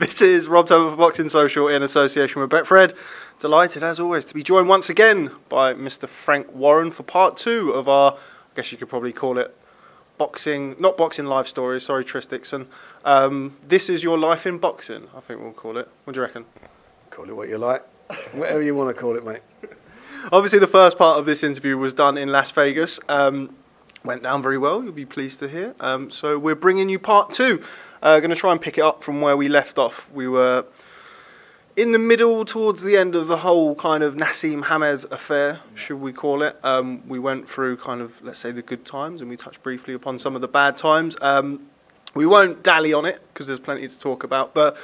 This is Rob Tebbutt for Boxing Social in association with Betfred. Delighted, as always, to be joined once again by Mr. Frank Warren for part two of our, I guess you could probably call it boxing, not boxing live stories, sorry, Tris Dixon. Um, this is your life in boxing, I think we'll call it. What do you reckon? Call it what you like. Whatever you want to call it, mate. Obviously, the first part of this interview was done in Las Vegas. Um, went down very well, you'll be pleased to hear. Um, so, we're bringing you part two. Uh, going to try and pick it up from where we left off. We were in the middle, towards the end of the whole kind of Naseem Hamed affair, should we call it. Um, we went through kind of, let's say, the good times, and we touched briefly upon some of the bad times. Um, we won't dally on it because there's plenty to talk about. But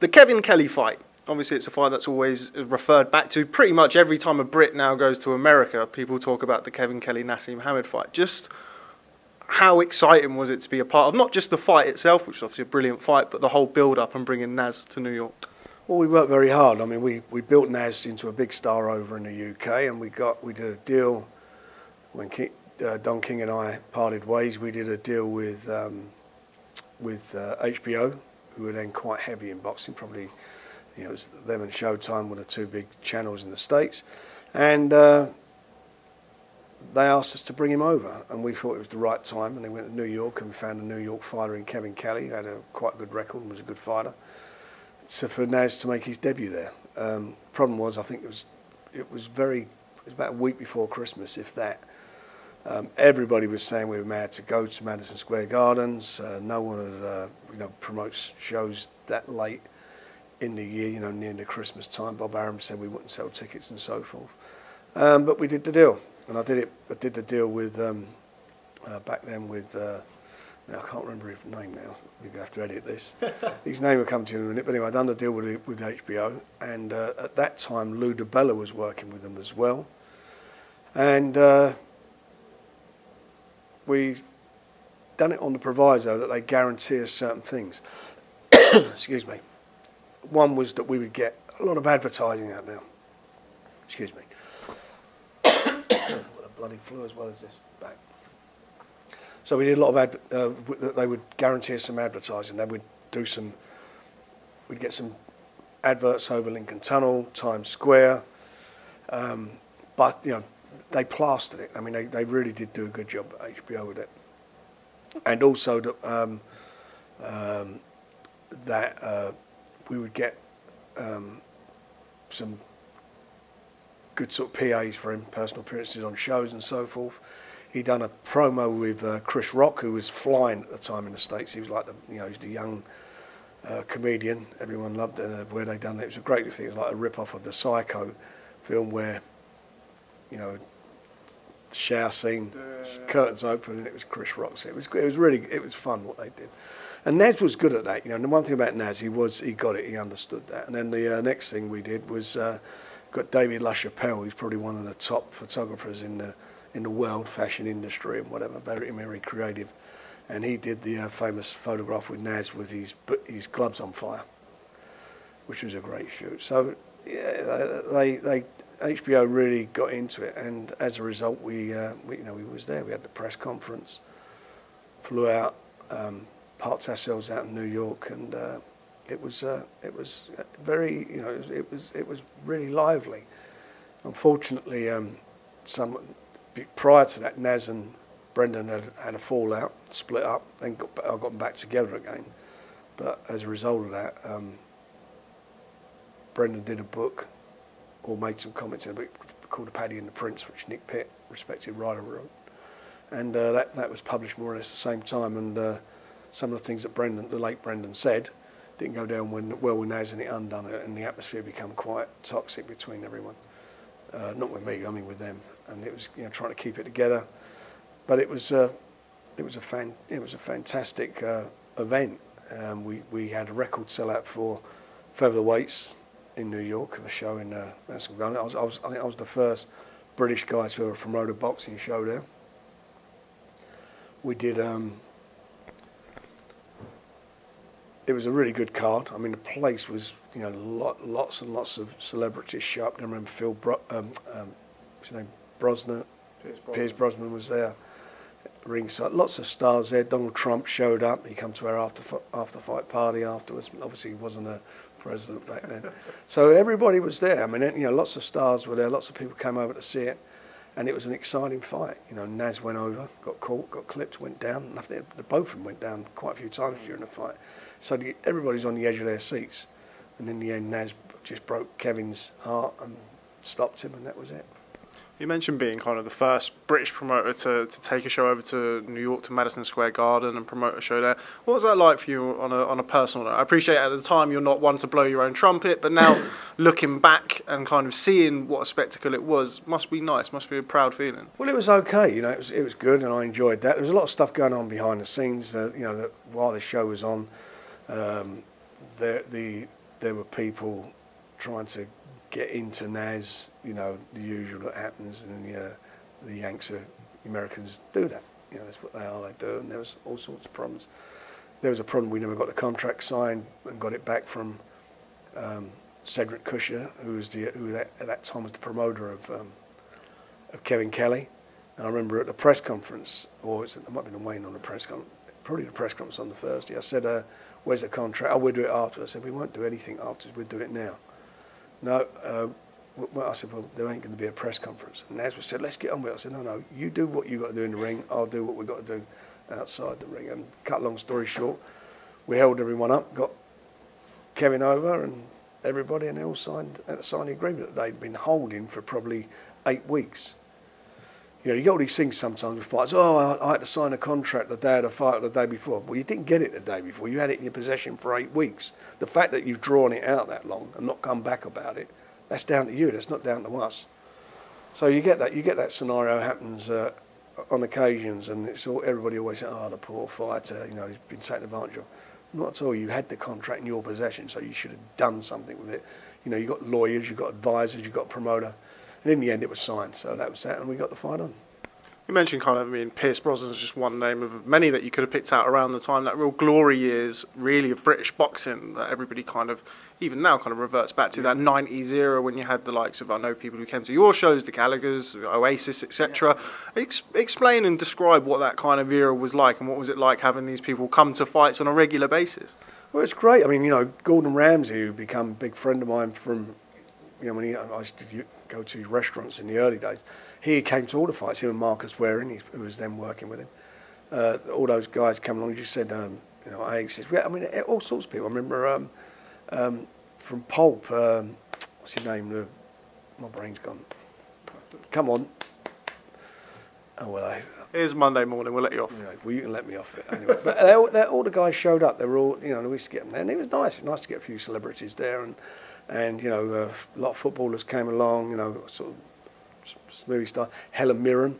the Kevin Kelley fight, obviously, it's a fight that's always referred back to. Pretty much every time a Brit now goes to America, people talk about the Kevin Kelley Naseem Hamed fight. Just how exciting was it to be a part of not just the fight itself, which is obviously a brilliant fight, but the whole build up and bringing Naz to New York? Well, we worked very hard. I mean, we, we built Naz into a big star over in the UK, and we got we did a deal when King, uh, Don King and I parted ways. We did a deal with um, with uh, HBO, who were then quite heavy in boxing. Probably, you know, it was them and Showtime were the two big channels in the states, and. Uh, they asked us to bring him over, and we thought it was the right time. And they went to New York, and we found a New York fighter in Kevin Kelley, who had a quite a good record and was a good fighter. So for Naz to make his debut there, um, problem was I think it was it was very it was about a week before Christmas, if that. Um, everybody was saying we were mad to go to Madison Square Gardens. Uh, no one had, uh, you know, promotes shows that late in the year, you know, near the Christmas time. Bob Arum said we wouldn't sell tickets and so forth. Um, but we did the deal and I did it. I did the deal with um, uh, back then with. Uh, now I can't remember his name now. You're gonna have to edit this. his name will come to you in a minute. But anyway, I'd done the deal with with HBO, and uh, at that time Lou DiBella was working with them as well, and uh, we done it on the proviso that they guarantee us certain things. Excuse me. One was that we would get a lot of advertising out now. Excuse me what a bloody flu as well as this back. So we did a lot of ad, uh, they would guarantee us some advertising. They would do some, we'd get some adverts over Lincoln Tunnel, Times Square, um, but you know they plastered it. I mean, they, they really did do a good job at HBO with it, and also that um, um, that uh, we would get um, some good sort of PAs for him, personal appearances on shows and so forth. He'd done a promo with uh, Chris Rock, who was flying at the time in the States. He was like the, you know, he's the young uh, comedian. Everyone loved it. Uh, where they done it, it was a great thing. It was like a rip off of the Psycho film where, you know, the shower scene, curtains open, and it was Chris Rock. So it was, it was really, it was fun what they did. And Naz was good at that. You know, and the one thing about Naz, he was, he got it, he understood that. And then the uh, next thing we did was. Uh, got David LaChapelle, who's probably one of the top photographers in the in the world fashion industry and whatever, very very creative, and he did the uh, famous photograph with Naz with his his gloves on fire, which was a great shoot. So yeah, they they HBO really got into it, and as a result, we, uh, we you know we was there. We had the press conference, flew out, um, parked ourselves out in New York, and. Uh, it was uh, it was very you know it was it was, really lively. Unfortunately, um, some prior to that, Naz and Brendan had had a fallout, split up, then got, I got them back together again. But as a result of that, um, Brendan did a book or made some comments in a book called The Paddy and the Prince, which Nick Pitt, respected writer, wrote. And uh, that, that was published more or less the same time. And uh, some of the things that Brendan, the late Brendan, said didn't go down when, well with Naz and it undone and the atmosphere became quite toxic between everyone. Uh, not with me, I mean with them, and it was you know trying to keep it together. But it was uh, it was a fan it was a fantastic uh, event. Um, we we had a record sellout for featherweights in New York of a show in uh, Madison I was, I was I think I was the first British guy to ever promote a boxing show there. We did. Um, it was a really good card. I mean, the place was, you know, lot, lots and lots of celebrities show up. I remember Phil, Bro, um, um, what's his name, Brosnan, Pierce Brosnan. Pierce Brosnan was there. ringside. Lots of stars there. Donald Trump showed up. He come to our after after fight party afterwards. Obviously, he wasn't a president back then. so everybody was there. I mean, you know, lots of stars were there. Lots of people came over to see it, and it was an exciting fight. You know, Naz went over, got caught, got clipped, went down. Nothing. The both of them went down quite a few times during the fight. So the, everybody's on the edge of their seats, and in the end, Naz just broke Kevin's heart and stopped him, and that was it. You mentioned being kind of the first British promoter to, to take a show over to New York to Madison Square Garden and promote a show there. What was that like for you on a on a personal note? I appreciate at the time you're not one to blow your own trumpet, but now looking back and kind of seeing what a spectacle it was must be nice. Must be a proud feeling. Well, it was okay. You know, it was it was good, and I enjoyed that. There was a lot of stuff going on behind the scenes. That you know, that while the show was on, um, the the there were people trying to get into Naz, you know, the usual that happens, and the, uh, the Yanks, are, Americans do that. You know, that's what they are, they do, and there was all sorts of problems. There was a problem, we never got the contract signed and got it back from um, Cedric Kushner, who was the, who at that time was the promoter of, um, of Kevin Kelley. And I remember at the press conference, or it might have been Wayne on the press conference, probably the press conference on the Thursday, I said, uh, where's the contract? Oh, we'll do it after. I said, we won't do anything after, we'll do it now. No, uh, well, I said, well, there ain't going to be a press conference. And Naz said, let's get on with it. I said, no, no, you do what you've got to do in the ring. I'll do what we've got to do outside the ring. And cut long story short, we held everyone up, got Kevin over and everybody, and they all signed a signing agreement that they'd been holding for probably eight weeks. You know, you get all these things sometimes with fights. Oh, I, I had to sign a contract the day of the fight or the day before. Well, you didn't get it the day before. You had it in your possession for eight weeks. The fact that you've drawn it out that long and not come back about it, that's down to you. That's not down to us. So you get that. You get that scenario happens uh, on occasions, and it's all everybody always says, "Oh, the poor fighter. You know, he's been taken advantage of." Not at all. You had the contract in your possession, so you should have done something with it. You know, you've got lawyers, you've got advisors, you've got a promoter. And in the end, it was signed. So that was that, and we got the fight on. You mentioned kind of, I mean, Pierce Brosnan is just one name of many that you could have picked out around the time, that real glory years, really, of British boxing that everybody kind of, even now, kind of reverts back to that 90s era when you had the likes of, I know people who came to your shows, the Gallagher's, Oasis, etc. Ex- explain and describe what that kind of era was like and what was it like having these people come to fights on a regular basis? Well, it's great. I mean, you know, Gordon Ramsay, who become a big friend of mine from, you know, when he, I used to go to restaurants in the early days he came to all the fights, him and Marcus Wareing, who was then working with him. Uh, all those guys came along, you said, um, you know, I, I mean, all sorts of people. I remember um, um, from Pulp, um, what's his name? Uh, my brain's gone. Come on. Oh, well, I, Here's Monday morning. We'll let you off. Anyway, well, you can let me off it anyway. but they all, all, the guys showed up. They were all, you know, we used to get them there, and it was nice. Nice to get a few celebrities there, and and you know, uh, a lot of footballers came along. You know, sort of movie star, Helen Mirren.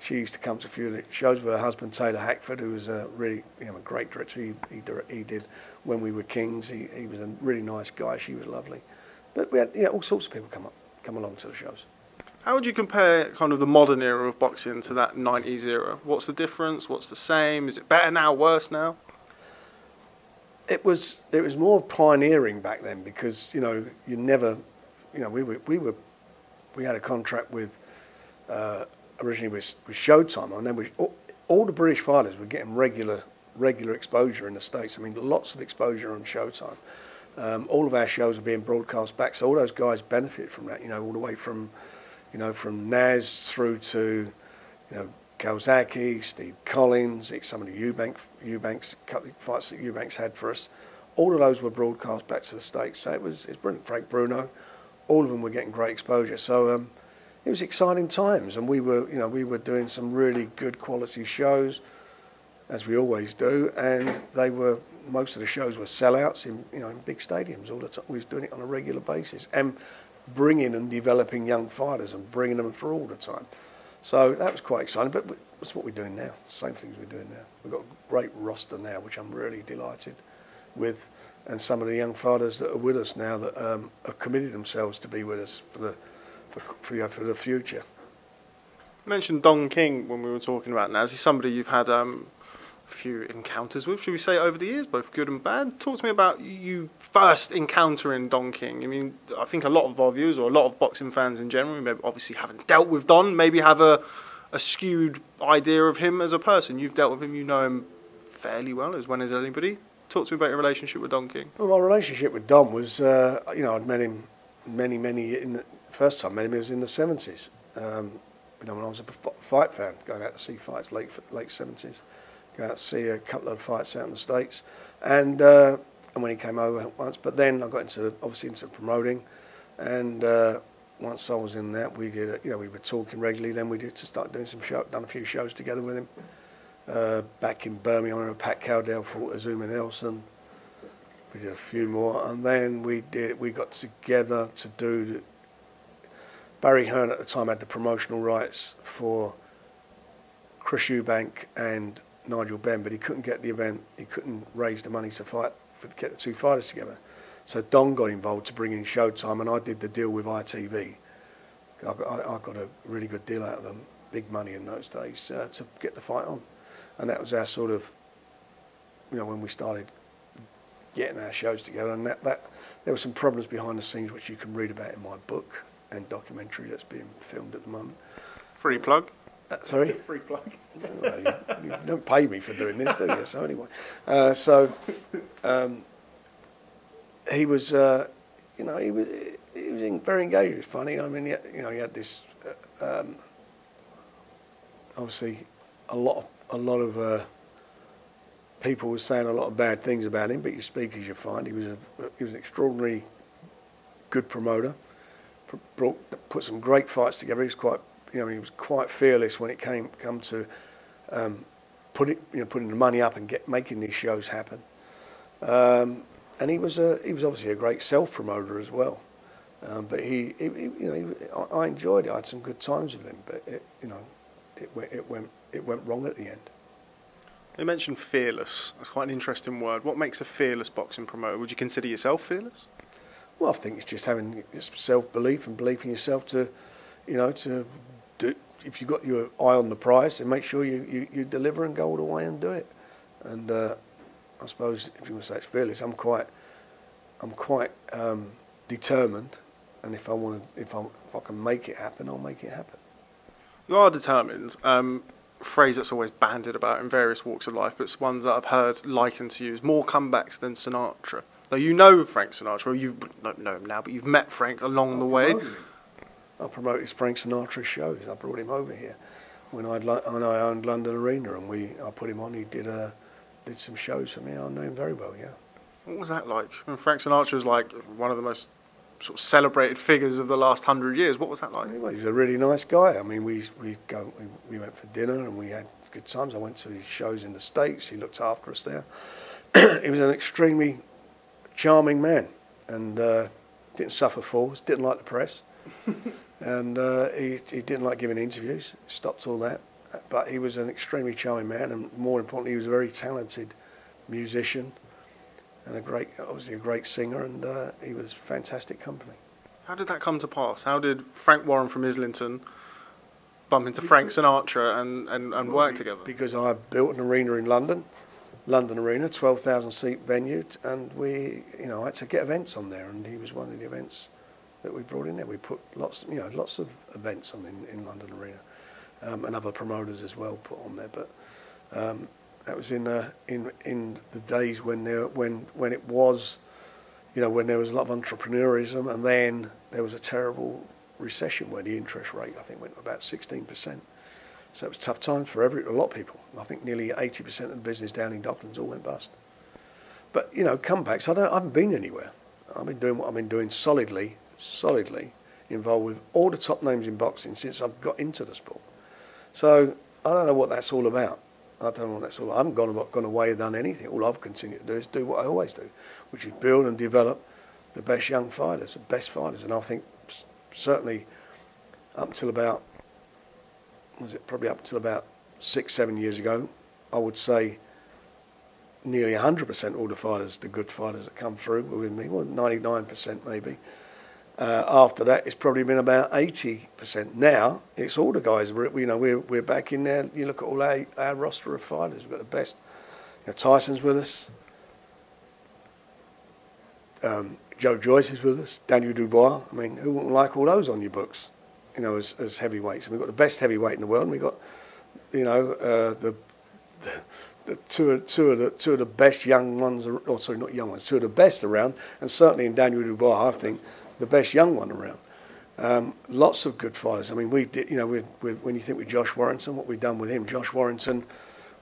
She used to come to a few of the shows with her husband Taylor Hackford, who was a really you know a great director. He, he, he did when we were kings. He, he was a really nice guy. She was lovely, but we had yeah, all sorts of people come up come along to the shows. How would you compare kind of the modern era of boxing to that 90s era? What's the difference? What's the same? Is it better now, worse now? It was it was more pioneering back then because you know you never you know we were we were we had a contract with uh, originally with, with Showtime, and then we, all, all, the British fighters were getting regular regular exposure in the states. I mean, lots of exposure on Showtime. Um, all of our shows are being broadcast back, so all those guys benefit from that. You know, all the way from you know from Naz through to you know Calzaghe, Steve Collins, some of the Eubank Eubanks fights that Eubanks had for us. All of those were broadcast back to the states, so it was it's brilliant. Frank Bruno all of them were getting great exposure. So um, it was exciting times, and we were, you know, we were doing some really good quality shows, as we always do, and they were most of the shows were sellouts in, you know, in big stadiums all the time. We was doing it on a regular basis, and bringing and developing young fighters and bringing them through all the time. So that was quite exciting. But that's what we're doing now. Same things we're doing now. We've got a great roster now, which I'm really delighted with and some of the young fathers that are with us now that um, have committed themselves to be with us for the for, for, for the future. You mentioned Don King when we were talking about Naz. He's somebody you've had um, few encounters with, should we say, over the years, both good and bad. Talk to me about you first encountering Don King. I mean, I think a lot of our viewers or a lot of boxing fans in general, maybe obviously haven't dealt with Don, maybe have a, a skewed idea of him as a person. You've dealt with him, you know him fairly well, as well as anybody. Talk to me about your relationship with Don King. Well, my relationship with Don was, uh, you know, I'd met him many, many, in the first time I met him was in the 70s. Um, you know, when I was a fight fan, going out to see fights, late, late 70s go out see a couple of fights out in the States. And, uh, and when he came over once, but then I got into, obviously into promoting. And uh, once I was in that, we did, you know, we were talking regularly. Then we did to start doing some show, done a few shows together with him. Uh, back in Birmingham, I Pat Cowdell for Azuma Nelson. We did a few more, and then we did. We got together to do. Barry Hearn at the time had the promotional rights for Chris Eubank and Nigel Benn, but he couldn't get the event. He couldn't raise the money to fight for get the two fighters together. So Don got involved to bring in Showtime, and I did the deal with ITV. I got, I, I got a really good deal out of them, big money in those days, uh, to get the fight on. And that was our sort of, you know, when we started getting our shows together. And that, that there were some problems behind the scenes which you can read about in my book and documentary that's being filmed at the moment. Free plug. Uh, sorry? Free plug. Well, you, you, don't pay me for doing this, do you? So anyway, uh, so um, he was, uh, you know, he was he was very engaged. He was funny. I mean, he you know, he had this uh, um, obviously a lot of a lot of uh, people were saying a lot of bad things about him, but you speak as you find. He was a, he was an extraordinary good promoter. Brought, put some great fights together. He was quite, you know, he was quite fearless when it came come to um, putting, you know, putting the money up and get making these shows happen. Um, and he was a, he was obviously a great self promoter as well. Um, but he, he, he, you know, he, I enjoyed it. I had some good times with him, but it, you know, it, went, it went it went wrong at the end. You mentioned fearless. That's quite an interesting word. What makes a fearless boxing promoter? Would you consider yourself fearless? Well, I think it's just having self belief and belief in yourself to, you know, to do. If you've got your eye on the prize, then make sure you, you, you deliver and go all the way and do it. And uh, I suppose if you want to say it's fearless, I'm quite, I'm quite um, determined. And if I want to, if I if I can make it happen, I'll make it happen. You are determined. Um, phrase that's always banded about in various walks of life, but it's ones that I've heard likened to you as more comebacks than Sinatra. Though you know Frank Sinatra, or you don't know him now, but you've met Frank along the way. I promoted Frank Sinatra's shows. I brought him over here when, I'd, when I owned London Arena, and we I put him on. He did a, did some shows for me. I know him very well. Yeah. What was that like? I mean, Frank Sinatra is like one of the most sort of celebrated figures of the last hundred years. What was that like? Well, he was a really nice guy. I mean, we we go we, we went for dinner and we had good times. I went to his shows in the states. He looked after us there. he was an extremely charming man and uh, didn't suffer fools. Didn't like the press, and uh, he he didn't like giving interviews. Stopped all that. But he was an extremely charming man, and more importantly, he was a very talented musician and a great, obviously a great singer, and uh, he was fantastic company. How did that come to pass? How did Frank Warren from Islington bump into Frank Sinatra and, and, and work together? Because I built an arena in London, London Arena, 12,000 seat venue, and we, you know, I had to get events on there, and he was one of the events that we brought in there. We put lots, you know, lots of events on in, in London Arena, um, and other promoters as well put on there, but. Um, that was in uh, in in the days when there when when it was, you know, when there was a lot of entrepreneurism, and then there was a terrible recession where the interest rate I think went about 16 percent. So it was tough times for every a lot of people. I think nearly 80 percent of the business down in Docklands all went bust. But you know, comebacks. I don't. I haven't been anywhere. I've been doing what I've been doing solidly, solidly involved with all the top names in boxing since I've got into the sport. So I don't know what that's all about. I don't know what that's all. About. I haven't gone, gone away and done anything. All I've continued to do is do what I always do, which is build and develop the best young fighters, the best fighters. And I think certainly up till about, was it probably up until about six, seven years ago, I would say nearly 100% of all the fighters, the good fighters that come through were with me, well, 99% maybe, uh, after that, it's probably been about 80%. Now, it's all the guys. We're, you know, we're, we're back in there. You look at all our, our roster of fighters. We've got the best. You know, Tyson's with us. Um, Joe Joyce is with us. Daniel Dubois. I mean, who wouldn't like all those on your books, you know, as, as heavyweights? And we've got the best heavyweight in the world. And we've got you know, uh, the, the, the two, of, two, of the, two of the best young ones, or sorry, not young ones, two of the best around, and certainly in Daniel Dubois, I think, the best young one around. Um, lots of good fighters. I mean, we did, you know, we, we, when you think with Josh Warrington, what we've done with him, Josh Warrington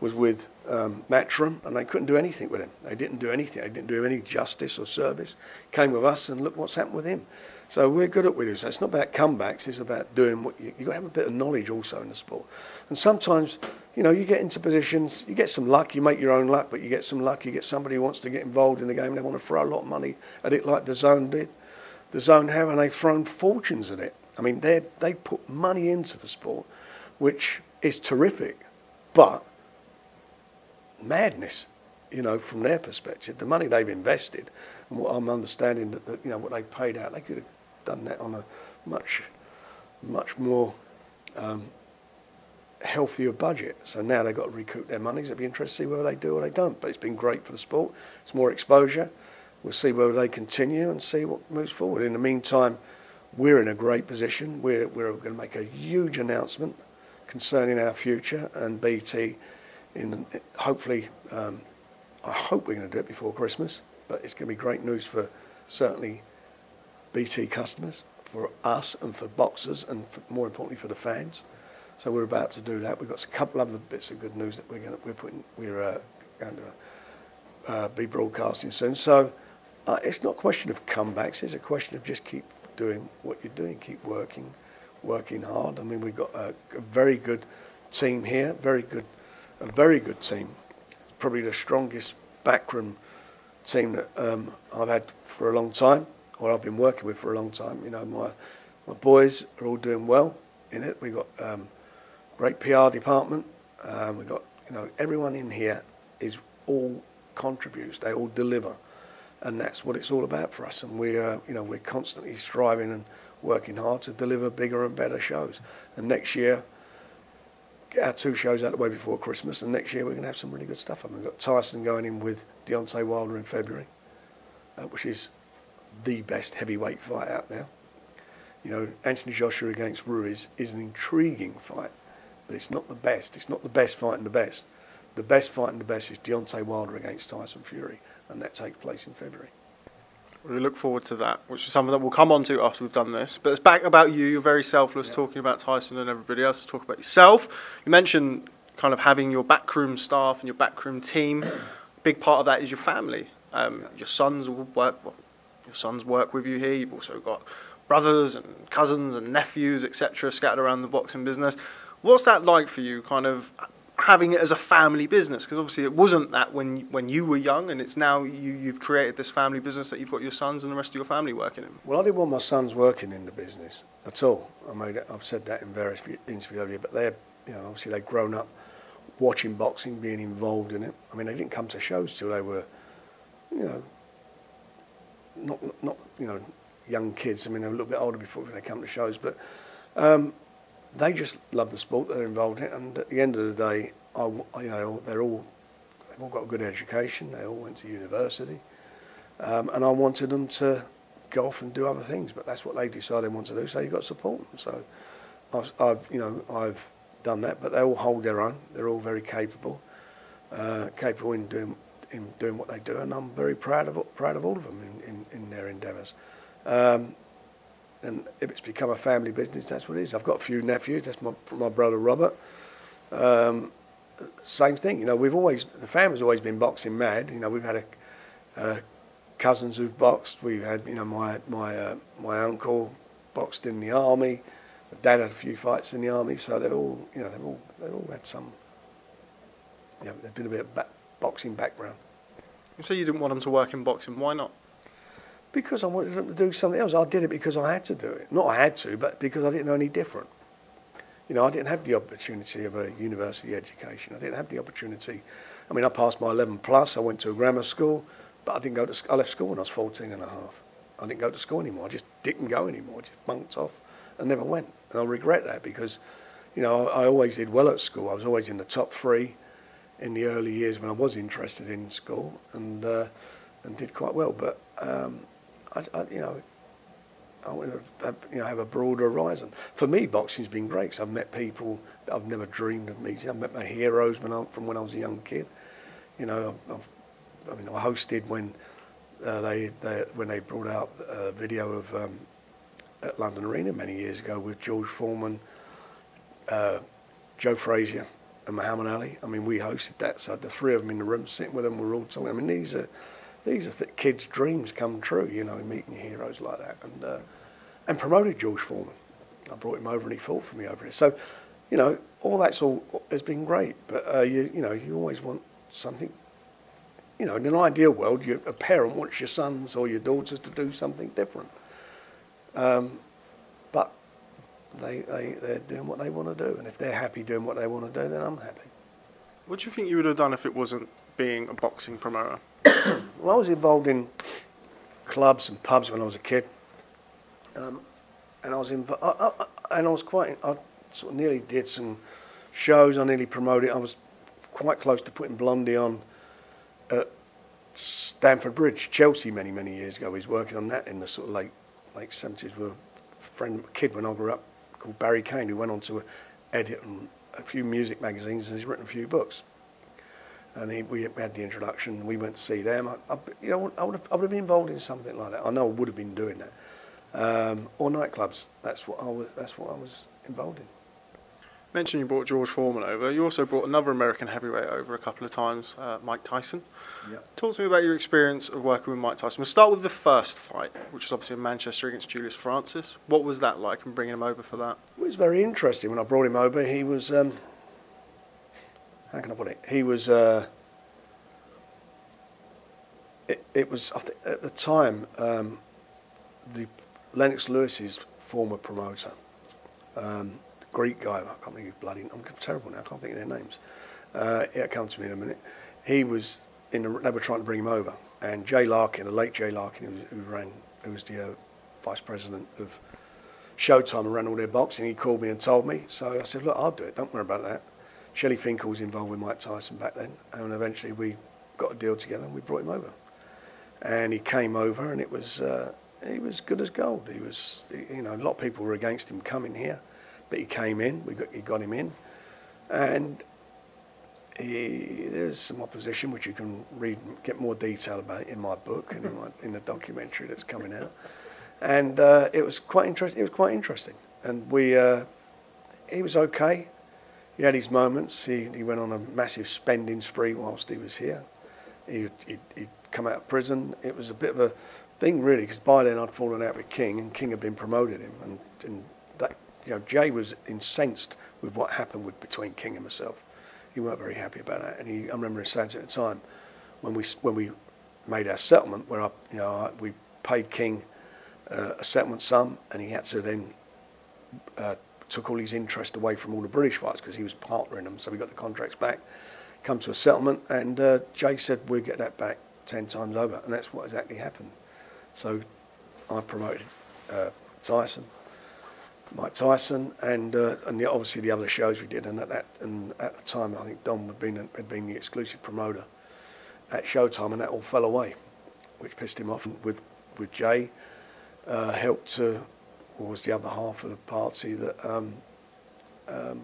was with um, Matchroom, and they couldn't do anything with him. They didn't do anything. They didn't do any justice or service. Came with us, and look what's happened with him. So we're good at we. So it's not about comebacks. It's about doing what you. You got to have a bit of knowledge also in the sport. And sometimes, you know, you get into positions. You get some luck. You make your own luck, but you get some luck. You get somebody who wants to get involved in the game. They want to throw a lot of money at it, like DAZN did. DAZN have, and they've thrown fortunes at it. I mean, they they put money into the sport, which is terrific, but madness, you know, from their perspective. The money they've invested, and what I'm understanding that, that you know what they paid out, they could have done that on a much, much more um, healthier budget. So now they've got to recoup their monies. It'd be interesting to see whether they do or they don't. But it's been great for the sport. It's more exposure. We'll see whether they continue and see what moves forward. In the meantime, we're in a great position. We're, we're going to make a huge announcement concerning our future and BT. In hopefully, um, I hope we're going to do it before Christmas. But it's going to be great news for certainly BT customers, for us and for boxers, and for, more importantly for the fans. So we're about to do that. We've got a couple of other bits of good news that we're going to, we're putting, we're uh, going to uh, be broadcasting soon. So uh, it's not a question of comebacks. It's a question of just keep doing what you're doing, keep working, working hard. I mean, we've got a, a very good team here, very good, a very good team. It's probably the strongest backroom team that um, I've had for a long time or I've been working with for a long time. You know, my my boys are all doing well in it. We've got um, great PR department. Um, we've got you know everyone in here is all contributes. They all deliver, and that's what it's all about for us. And we're you know we're constantly striving and working hard to deliver bigger and better shows. And next year. Get our two shows out the way before Christmas, and next year we're going to have some really good stuff. I mean, we've got Tyson going in with Deontay Wilder in February, uh, which is the best heavyweight fight out there. You know, Anthony Joshua against Ruiz is an intriguing fight, but it's not the best. It's not the best fight and the best. The best fight and the best is Deontay Wilder against Tyson Fury, and that takes place in February. We look forward to that, which is something that we'll come on to after we've done this. But it's back about you. You're very selfless, yeah. talking about Tyson and everybody else. To talk about yourself. You mentioned kind of having your backroom staff and your backroom team. A big part of that is your family. Um, yeah. Your sons will work. Well, your sons work with you here. You've also got brothers and cousins and nephews, etc., scattered around the boxing business. What's that like for you, kind of having it as a family business? Because obviously it wasn't that when when you were young, and it's now you, you've created this family business that you've got your sons and the rest of your family working in. Well, I didn't want my sons working in the business at all. I made it, I've said that in various interviews earlier, but they're you know obviously they've grown up watching boxing, being involved in it. I mean, they didn't come to shows till they were, you know, not, not you know, young kids. I mean, they're a little bit older before they come to shows, but um, they just love the sport. They're involved in and at the end of the day, I, you know, they're all they've all got a good education. They all went to university, um, and I wanted them to golf and do other things. But that's what they decided they want to do. So you've got to support them. So I've, I've you know I've done that, but they all hold their own. They're all very capable, uh, capable in doing in doing what they do, and I'm very proud of proud of all of them in, in, in their endeavours. Um, and if it's become a family business, that's what it is. I've got a few nephews. That's my my brother Robert. Um, same thing. You know, we've always the family's always been boxing mad. You know, we've had a, cousins who've boxed. We've had you know my my uh, my uncle boxed in the army. My dad had a few fights in the army, so they're all you know they've all they've all had some. Yeah, they've been a bit of boxing background. You say you didn't want them to work in boxing. Why not? Because I wanted to do something else. I did it because I had to do it. Not I had to, but because I didn't know any different. You know, I didn't have the opportunity of a university education. I didn't have the opportunity. I mean, I passed my 11 plus. I went to a grammar school, but I didn't go to. I left school when I was 14 and a half. I didn't go to school anymore. I just didn't go anymore. I just bunked off and never went. And I regret that because, you know, I, I always did well at school. I was always in the top three in the early years when I was interested in school and uh, and did quite well. But um, I, I, you know, I want to have, you know have a broader horizon. For me, boxing's been great. Cause I've met people that I've never dreamed of meeting. I've met my heroes when I, from when I was a young kid. You know, I've, I mean, I hosted when uh, they, they when they brought out a video of um, at London Arena many years ago with George Foreman, uh, Joe Frazier, and Muhammad Ali. I mean, we hosted that, so the three of them in the room, sitting with them, we're all talking. I mean, these are these are th- kids' dreams come true, you know, meeting heroes like that, and uh, and promoted George Foreman. I brought him over, and he fought for me over here. So, you know, all that's all has been great, but uh, you you know, you always want something. You know, in an ideal world, you, a parent wants your sons or your daughters to do something different. Um, but they, they, they're doing what they want to do. And if they're happy doing what they want to do, then I'm happy. What do you think you would have done if it wasn't being a boxing promoter? Well, I was involved in clubs and pubs when I was a kid. Um, and I was inv- I, I, and I was quite, I sort of nearly did some shows, I nearly promoted. I was quite close to putting Blondie on at Stamford Bridge, Chelsea, many, many years ago. He was working on that in the sort of late, late 70s with a friend, a kid when I grew up called Barry Kane, who went on to edit a few music magazines and he's written a few books. And he, we had the introduction. We went to see them. I, I, you know, I would, have, I would have been involved in something like that. I know I would have been doing that. Um, or nightclubs. That's what I was. That's what I was involved in. Mentioned you brought George Foreman over. You also brought another American heavyweight over a couple of times, uh, Mike Tyson. Yeah. Talk to me about your experience of working with Mike Tyson. We'll start with the first fight, which was obviously in Manchester against Julius Francis. What was that like and bringing him over for that? It was very interesting when I brought him over. He was, um, how can I put it? He was, uh, it, it was at the time um, the Lennox Lewis's former promoter, um, Greek guy. I can't think of bloody. I'm terrible now. I can't think of their names. Uh, it'll come to me in a minute. He was in. The, they were trying to bring him over, and Jay Larkin, the late Jay Larkin, who, who ran, who was the uh, vice president of Showtime and ran all their boxing. He called me and told me. So I said, look, I'll do it. Don't worry about that. Shelly Finkel was involved with Mike Tyson back then, and eventually we got a deal together and we brought him over. And he came over, and it was uh, he was good as gold. He was, you know, a lot of people were against him coming here, but he came in. We got he got him in, and he, there's some opposition which you can read, get more detail about in my book and in, my, in the documentary that's coming out. And uh, it was quite interesting. It was quite interesting, and we uh, he was okay. He had his moments. He, he went on a massive spending spree whilst he was here. He, he'd, he'd come out of prison. It was a bit of a thing, really, because by then I'd fallen out with King, and King had been promoted him. And, and that, you know, Jay was incensed with what happened with, between King and myself. He weren't very happy about that. And he, I remember him saying at the time, when we, when we made our settlement, where I, you know, I, we paid King uh, a settlement sum, and he had to then uh, took all his interest away from all the British fights because he was partnering them. So we got the contracts back, come to a settlement, and uh, Jay said we'll get that back ten times over, and that's what exactly happened. So I promoted uh, Tyson, Mike Tyson, and uh, and the, obviously the other shows we did. And at that and at the time, I think Don had been had been the exclusive promoter at Showtime, and that all fell away, which pissed him off. With with Jay, uh, helped to was the other half of the party that um, um,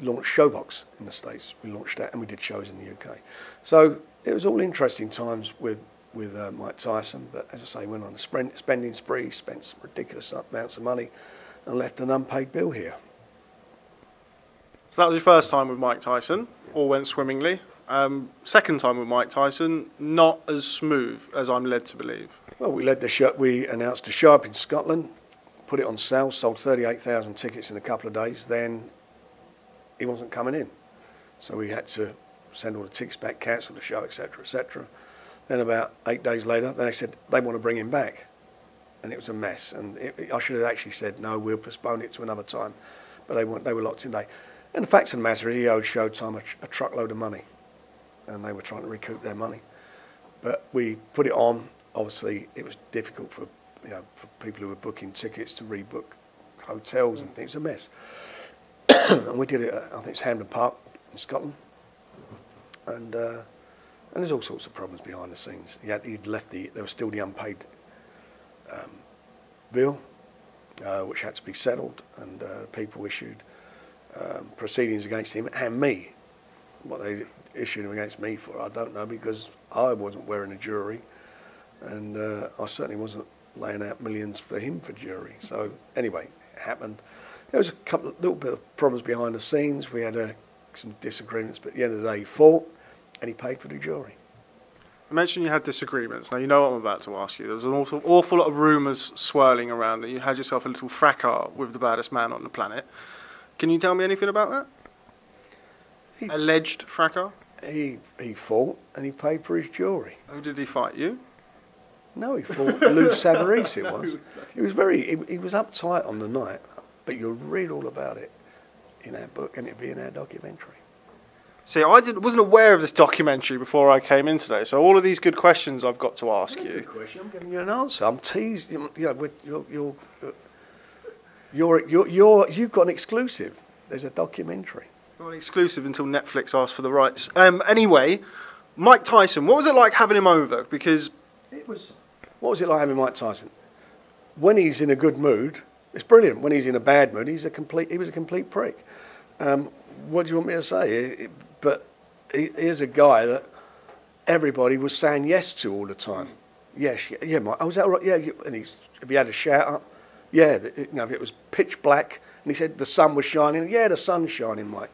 launched Showbox in the States. We launched that and we did shows in the UK. So it was all interesting times with, with uh, Mike Tyson, but as I say, went on a spend, spending spree, spent some ridiculous amounts of money and left an unpaid bill here. So that was your first time with Mike Tyson. All went swimmingly. Um, second time with Mike Tyson, not as smooth as I'm led to believe. Well, we led the show. We announced a show up in Scotland, put it on sale, sold 38,000 tickets in a couple of days. Then he wasn't coming in, so we had to send all the tickets back, cancel the show, etc., etc. Then about eight days later, they said they want to bring him back, and it was a mess. And it, I should have actually said no, we'll postpone it to another time, but they. They were locked in day. And the fact of the matter is, he owed Showtime a, a truckload of money, and they were trying to recoup their money. But we put it on. Obviously, it was difficult for you know for people who were booking tickets to rebook hotels and things. Was a mess. and we did it. At, I think it's Hampden Park in Scotland, and uh, and there's all sorts of problems behind the scenes. He had, he'd left the there was still the unpaid um, bill, uh, which had to be settled, and uh, people issued um, proceedings against him and me. What they issued against me for, I don't know, because I wasn't wearing a jury, and uh, I certainly wasn't laying out millions for him for jury. So anyway, it happened. There was a couple of little bit of problems behind the scenes. We had uh, some disagreements, but at the end of the day, he fought, and he paid for the jury. I mentioned you had disagreements. Now you know what I'm about to ask you. There was an awful, awful lot of rumours swirling around that you had yourself a little fracas with the baddest man on the planet. Can you tell me anything about that? He- Alleged fracas? He he fought, and he paid for his jury. Who did he fight? You? No, he fought Lou Savarese. It was. He was very. He, he was uptight on the night, but you'll read all about it in our book, and it'll be in our documentary. See, I didn't, wasn't aware of this documentary before I came in today, so all of these good questions I've got to ask you. Good question. I'm giving you an answer. I'm teased. You know, you're, you're, you're, uh, you're, you're, you've got an exclusive. There's a documentary. Not exclusive until Netflix asked for the rights. Um, anyway, Mike Tyson, what was it like having him over? Because It was. What was it like having Mike Tyson? When he's in a good mood, it's brilliant. When he's in a bad mood, he's a complete. He was a complete prick. Um, what do you want me to say? It- it- but he, here's a guy that everybody was saying yes to all the time. Yes, yeah, yeah Mike. Oh, was that right? Yeah, and he's, if he had a shout up, yeah, it, you know, if it was pitch black, and he said the sun was shining. Yeah, the sun's shining, Mike.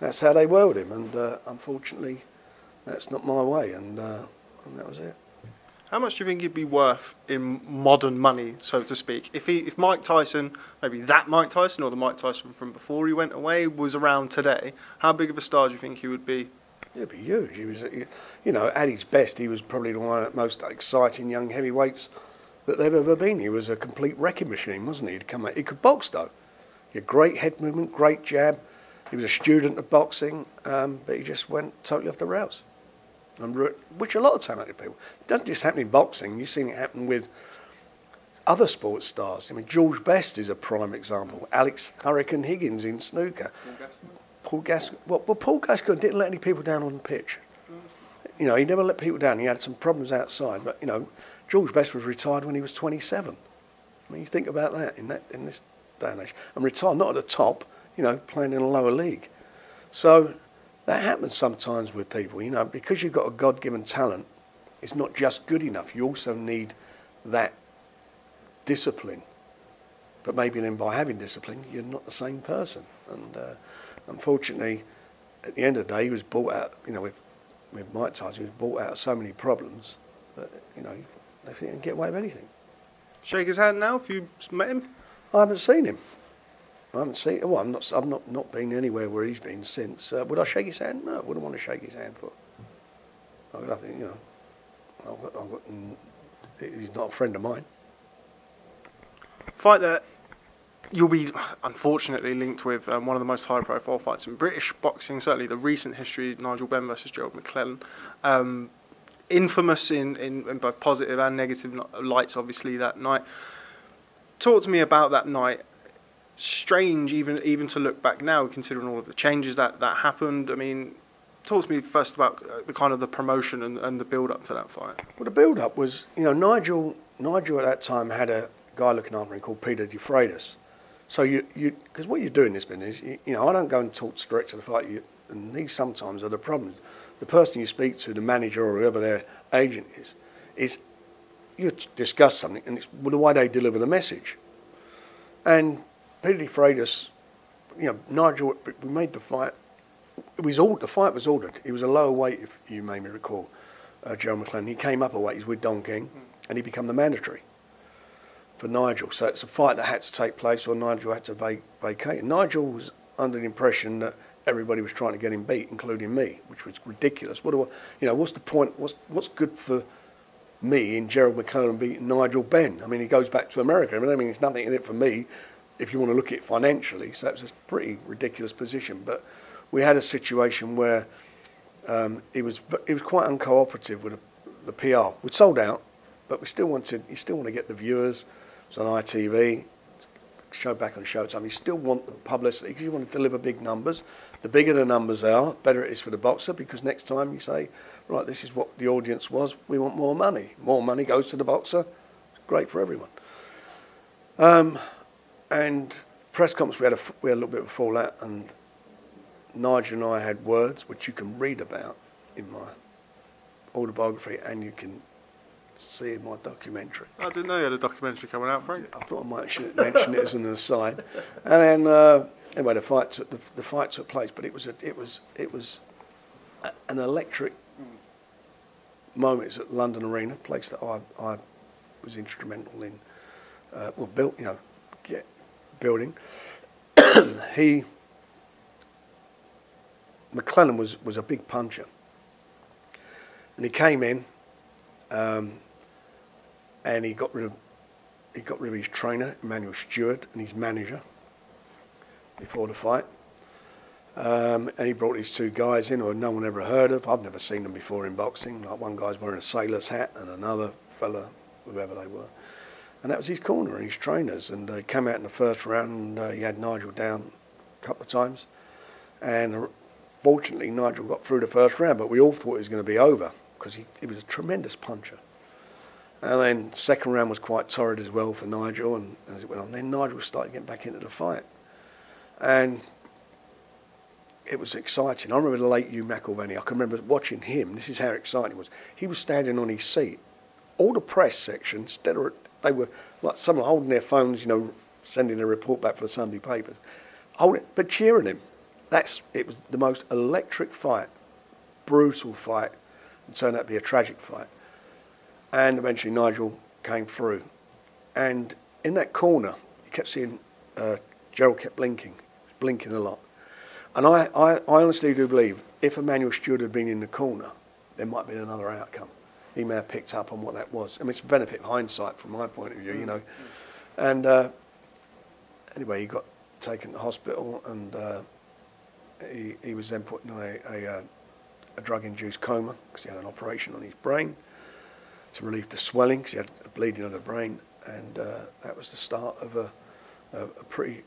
That's how they were with him, and uh, unfortunately, that's not my way, and, uh, and that was it. how much do you think he'd be worth in modern money, so to speak? If he, if Mike Tyson, maybe that Mike Tyson or the Mike Tyson from before he went away, was around today, how big of a star do you think he would be? He'd be huge. He was, you know, at his best, he was probably one of the most exciting young heavyweights that they've ever been. He was a complete wrecking machine, wasn't he? He'd come out. He could box though. He had great head movement, great jab. He was a student of boxing, um, but he just went totally off the rails. And ru- which a lot of talented people. It doesn't just happen in boxing. You've seen it happen with other sports stars. I mean, George Best is a prime example. Alex Hurricane Higgins in snooker. Paul Gascoigne. Well, well, Paul Gascoigne didn't let any people down on the pitch. You know, he never let people down. He had some problems outside, but you know, George Best was retired when he was 27. I mean, you think about that in that in this day and age, and retired not at the top, you know, playing in a lower league. So that happens sometimes with people. You know, because you've got a God-given talent, it's not just good enough. You also need that discipline. But maybe then by having discipline, you're not the same person. And uh, unfortunately, at the end of the day, he was bought out, you know, with, with Mike Tyson, he was bought out of so many problems that, you know, they they get away with anything. Shake his hand now if you met him. I haven't seen him. I haven't seen. Well, I'm not. I've not not been anywhere where he's been since. Uh, would I shake his hand? No, I wouldn't want to shake his hand for. I've got nothing. You know. I've got, I've got, mm, he's not a friend of mine. Fight that you'll be unfortunately linked with um, one of the most high-profile fights in British boxing. Certainly, the recent history: Nigel Benn versus Gerald McClellan. Um, infamous in, in, in both positive and negative lights, obviously that night. Talk to me about that night. Strange, even even to look back now, considering all of the changes that, that happened. I mean, talk to me first about uh, the kind of the promotion and, and the build up to that fight. Well, the build-up was, you know, Nigel. Nigel at that time had a guy looking after him called Peter De Freitas. So you, you, because what you do in this business, you, you know, I don't go and talk straight to the fight. You, and these sometimes are the problems. The person you speak to, the manager or whoever their agent is, is you discuss something, and it's the way they deliver the message. And Peter De Freitas, you know, Nigel, we made the fight. It was all the fight was ordered. It was a lower weight, if you may me recall. Uh, Joe McClellan. He came up a weight. He's with Don King, and he became the mandatory for Nigel. So it's a fight that had to take place, or Nigel had to vac- vacate. And Nigel was under the impression that everybody was trying to get him beat, including me, which was ridiculous. What do I, you know? What's the point? What's what's good for me in Gerald McClellan beating Nigel Benn? I mean, he goes back to America. I mean, I mean, there's nothing in it for me if you want to look at it financially. So that was a pretty ridiculous position. But we had a situation where um, was he was quite uncooperative with the, the PR. We'd sold out, but we still wanted you still want to get the viewers. It's on ITV, show back on Showtime. You still want the publicity because you want to deliver big numbers. The bigger the numbers are, better it is for the boxer because next time you say, right, this is what the audience was. We want more money. More money goes to the boxer. Great for everyone. Um, and press conference, we had, a, we had a little bit of a fallout, and Nigel and I had words which you can read about in my autobiography and you can see in my documentary. I didn't know you had a documentary coming out, Frank. I thought I might mention it as an aside. And then uh, anyway, the fight took, the, the fight took place, but it was a, it was it was a, an electric moment. It's at London Arena, a place that I I was instrumental in. Uh, well, built you know, building. he McClellan was was a big puncher, and he came in. Um, and he got rid of he got rid of his trainer Emanuel Steward and his manager before the fight. Um, and he brought these two guys in who no one ever heard of. I've never seen them before in boxing. Like one guy's wearing a sailor's hat and another fella, whoever they were. And that was his corner and his trainers. And uh, he came out in the first round and uh, he had Nigel down a couple of times. And uh, fortunately, Nigel got through the first round, but we all thought it was going to be over because he, he was a tremendous puncher. And then second round was quite torrid as well for Nigel, and as it went on, then Nigel started getting back into the fight, and it was exciting. I remember the late Hugh McIlvanney. I can remember watching him. This is how exciting it was. He was standing on his seat. All the press sections, they were, they were like someone holding their phones, you know, sending a report back for the Sunday papers, holding, but cheering him. That's it was the most electric fight, brutal fight, and turned out to be a tragic fight and eventually Nigel came through. And in that corner, you kept seeing uh, Gerald kept blinking, blinking a lot. And I, I, I honestly do believe if Emanuel Steward had been in the corner, there might have been another outcome. He may have picked up on what that was. I mean, it's a benefit of hindsight from my point of view, you know. And uh, anyway, he got taken to hospital and uh, he, he was then put in a, a, uh, a drug-induced coma because he had an operation on his brain to relieve the swelling because he had a bleeding on the brain, and uh, that was the start of a, a, a, pretty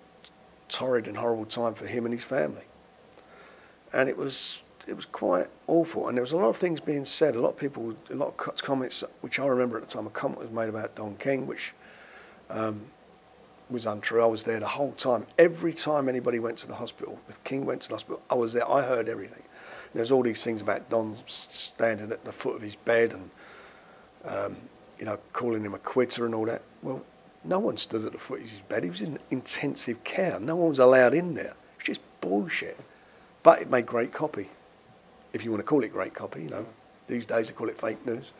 torrid and horrible time for him and his family. And it was it was quite awful, and there was a lot of things being said. A lot of people, a lot of comments, which I remember at the time, a comment was made about Don King, which um, was untrue. I was there the whole time. Every time anybody went to the hospital, if King went to the hospital, I was there. I heard everything. There's all these things about Don standing at the foot of his bed and um, you know, calling him a quitter and all that. Well, no one stood at the foot of his bed. He was in intensive care. No one was allowed in there. It's just bullshit. But it made great copy, if you want to call it great copy. You know, these days they call it fake news,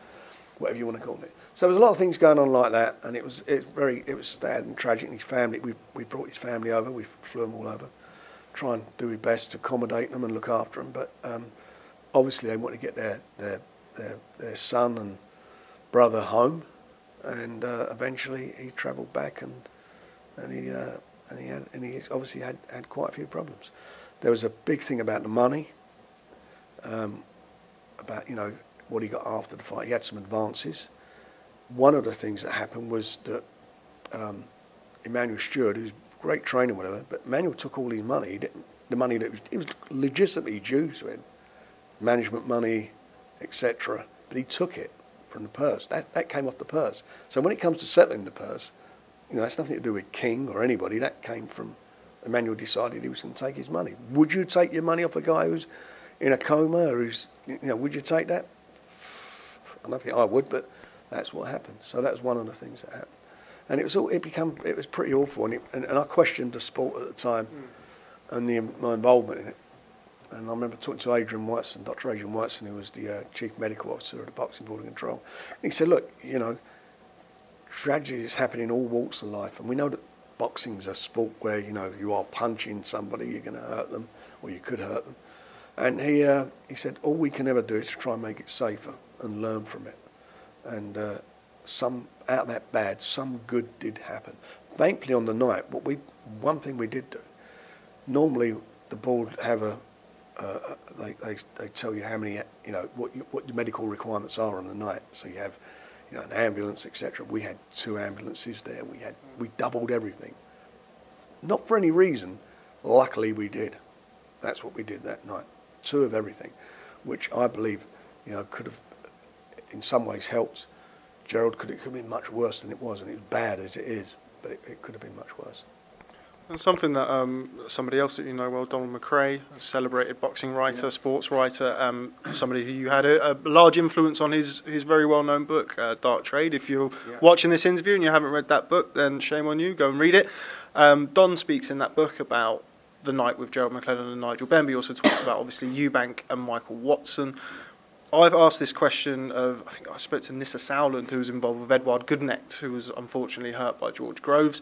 whatever you want to call it. So there was a lot of things going on like that, and it was it very it was sad and tragic. And his family, we we brought his family over. We flew them all over, try and do our best to accommodate them and look after them. But um, obviously they want to get their their their, their son and brother home, and uh, eventually he travelled back and and he uh, and he had and he obviously had had quite a few problems. There was a big thing about the money, um, about you know what he got after the fight. He had some advances. One of the things that happened was that um, Emanuel Steward, who's great trainer, whatever, but Emanuel took all his money. the money that was, it was legitimately due to him, management money, etc. But he took it from the purse. That, that came off the purse. So when it comes to settling the purse, you know, that's nothing to do with King or anybody. That came from Emanuel decided he was going to take his money. Would you take your money off a guy who's in a coma or who's, you know, would you take that? I don't think I would, but that's what happened. So that was one of the things that happened. And it was all, it became, it was pretty awful. And, it, and, and I questioned the sport at the time mm. and the, my involvement in it. And I remember talking to Adrian Whiteson, Dr. Adrian Whiteson, who was the uh, chief medical officer of the Boxing Board of Control. And he said, look, you know, tragedy is happening in all walks of life. And we know that boxing's a sport where, you know, you are punching somebody, you're going to hurt them, or you could hurt them. And he, uh, he said, all we can ever do is to try and make it safer and learn from it. And uh, some, out of that bad, some good did happen. Thankfully on the night, what we, one thing we did do, normally the board have a, uh, they, they, they tell you how many, you know, what, you, what the medical requirements are on the night. So you have, you know, an ambulance, etc. We had two ambulances there. We had, we doubled everything. Not for any reason. Luckily, we did. That's what we did that night. Two of everything, which I believe, you know, could have, in some ways, helped. Gerald could it could have been much worse than it was, and it's bad as it is. but it, it could have been much worse. And something that um, somebody else that you know well, Donald McRae, a celebrated boxing writer, Yeah. sports writer, um, somebody who you had a, a large influence on his, his very well known book, uh, Dark Trade. If you're Yeah. watching this interview and you haven't read that book, then shame on you, go and read it. Um, Don speaks in that book about the night with Gerald McClellan and Nigel Benn, but also talks about obviously Eubank and Michael Watson. I've asked this question of, I think I spoke to Nisse Sauerland, who was involved with Eduard Gutknecht, who was unfortunately hurt by George Groves.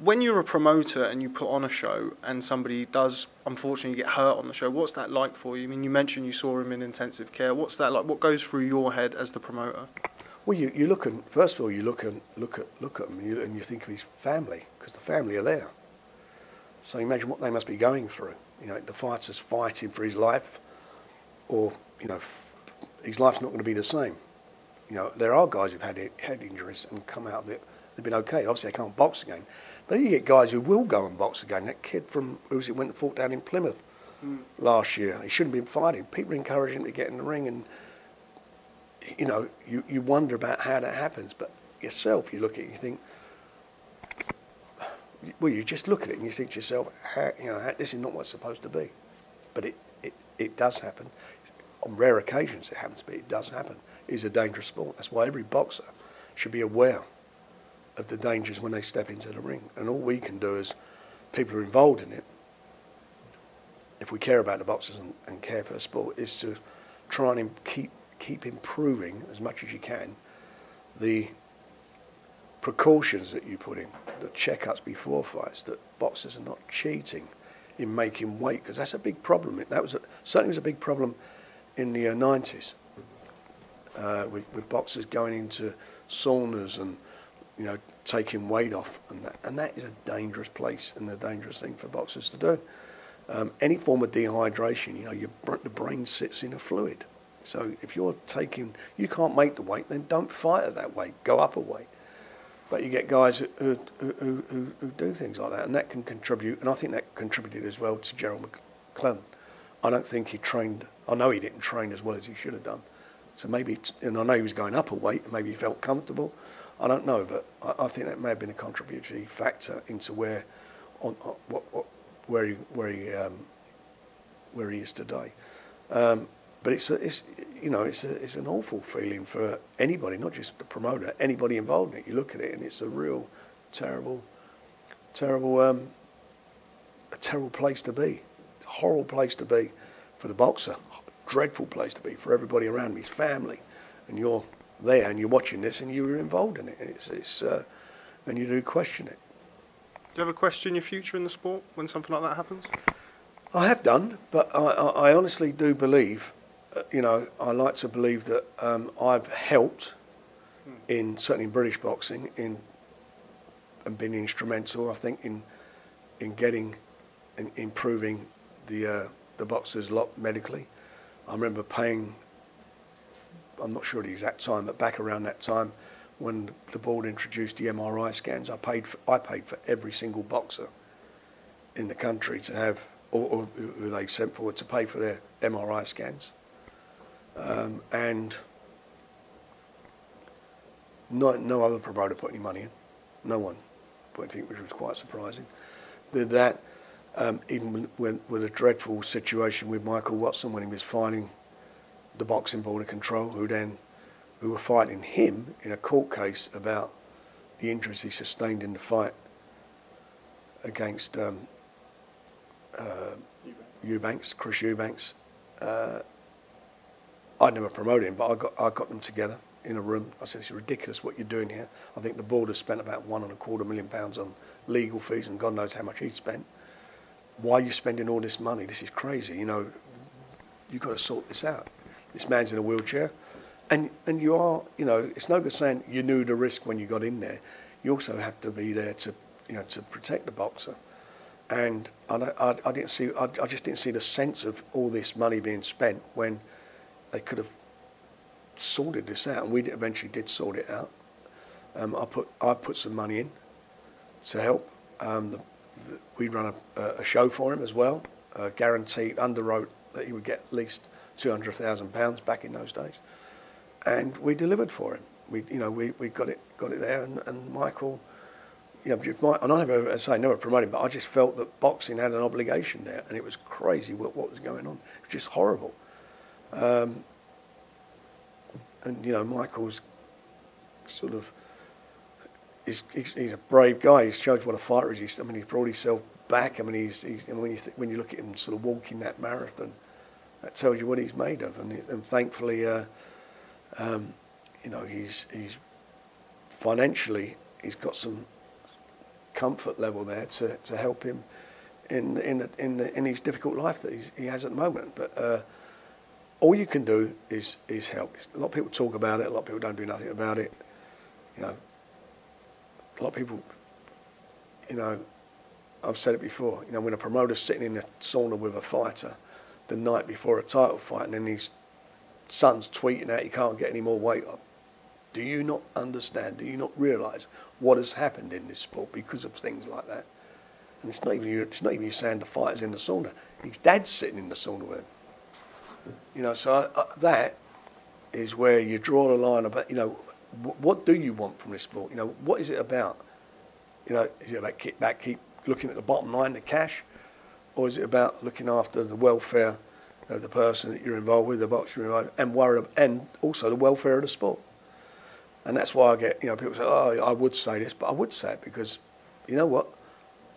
When you're a promoter and you put on a show and somebody does unfortunately get hurt on the show, what's that like for you? I mean, you mentioned you saw him in intensive care. What's that like? What goes through your head as the promoter? Well, you, you look and first of all you look and look at look at him and you, and you think of his family because the family are there. So imagine what they must be going through. You know, the fighter's fighting for his life, or you know, f- his life's not going to be the same. You know, there are guys who've had head injuries and come out of it. They've been okay. Obviously, they can't box again. But then you get guys who will go and box again. That kid from who was it went and fought down in Plymouth hmm. last year. He shouldn't have been fighting. People encourage him to get in the ring and you know, you, you wonder about how that happens, but yourself, you look at it, you think, well, you just look at it and you think to yourself, you know, this is not what's supposed to be. But it, it, it does happen. On rare occasions it happens, but it does happen. It is a dangerous sport. That's why every boxer should be aware of the dangers when they step into the ring. And all we can do as people who are involved in it, if we care about the boxers and, and care for the sport, is to try and keep keep improving as much as you can the precautions that you put in, the checkups before fights, that boxers are not cheating in making weight, because that's a big problem. That was a, certainly was a big problem in the uh, 90s uh, with, with boxers going into saunas and you know taking weight off, and that, and that is a dangerous place and a dangerous thing for boxers to do. Um, any form of dehydration, you know, your, the brain sits in a fluid. So if you're taking, you can't make the weight, then don't fight at that weight. Go up a weight. But you get guys who, who, who, who, do things like that, and that can contribute. And I think that contributed as well to Gerald McClellan. I don't think he trained. I know he didn't train as well as he should have done. So maybe, and I know he was going up a weight, maybe he felt comfortable. I don't know, but I, I think that may have been a contributory factor into where, on, on what, what, where he, where he, um, where he is today. Um, but it's, a, it's you know it's a, it's an awful feeling for anybody, not just the promoter, anybody involved in it. You look at it and it's a real terrible, terrible, um, a terrible place to be, horrible place to be for the boxer, dreadful place to be for everybody around me, his family, and you're there and you're watching this and you were involved in it. It's, it's uh, and you do question it. Do you ever question your future in the sport when something like that happens? I have done, but I, I, honestly do believe, you know, I like to believe that um, I've helped in certainly in British boxing in and been instrumental. I think in in getting in improving the uh, the boxers' lot medically. I remember paying. I'm not sure the exact time, but back around that time, when the board introduced the MRI scans, I paid for, I paid for every single boxer in the country to have, or, or who they sent forward to pay for their MRI scans. Um, and no, no other promoter put any money in. No one, which was quite surprising. Did that, um, even when, with a dreadful situation with Michael Watson when he was fighting the boxing board of control, who then, who were fighting him in a court case about the injuries he sustained in the fight against um, uh, Eubanks, Chris Eubanks. Uh, I'd never promoted him, but I got I got them together in a room. I said, "It's ridiculous what you're doing here." I think the board has spent about one and a quarter million pounds on legal fees, and God knows how much he'd spent. Why are you spending all this money? This is crazy. You know, you've got to sort this out. This man's in a wheelchair, and and you are. You know, it's no good saying you knew the risk when you got in there. You also have to be there to you know to protect the boxer. And I, I, I didn't see. I, I just didn't see the sense of all this money being spent when they could have sorted this out, and we eventually did sort it out. Um, I put I put some money in to help. Um, the, the, we run a, a show for him as well, uh, guaranteed underwrote that he would get at least two hundred thousand pounds back in those days, and we delivered for him. We you know we, we got it got it there, and, and Michael, you know, and I never, as I say, never promoted, but I just felt that boxing had an obligation there, and it was crazy what, what was going on. It was just horrible. Um, and you know, Michael's sort of, he's, he's, a brave guy. He's shows what a fighter he is. I mean, he brought himself back. I mean, he's, he's when you when you look at him sort of walking that marathon, that tells you what he's made of. And, and thankfully, uh, um, you know, he's he's financially he's got some comfort level there to, to help him in in in, in his difficult life that he has at the moment. But uh, all you can do is is help. A lot of people talk about it. A lot of people don't do nothing about it. You know, a lot of people. You know, I've said it before. You know, when a promoter's sitting in a sauna with a fighter the night before a title fight, and then his son's tweeting out he can't get any more weight up. Do you not understand? Do you not realise what has happened in this sport because of things like that? And it's not even you. It's not even you saying the fighter's in the sauna. His dad's sitting in the sauna with him. You know, so uh, that is where you draw the line about. You know, what do you want from this sport? You know, what is it about? You know, is it about keep back, keep looking at the bottom line, the cash, or is it about looking after the welfare of the person that you're involved with, the boxer you're involved, and worried, and also the welfare of the sport? And that's why I get, you know, people say, oh, I would say this, but I would say it because, you know what,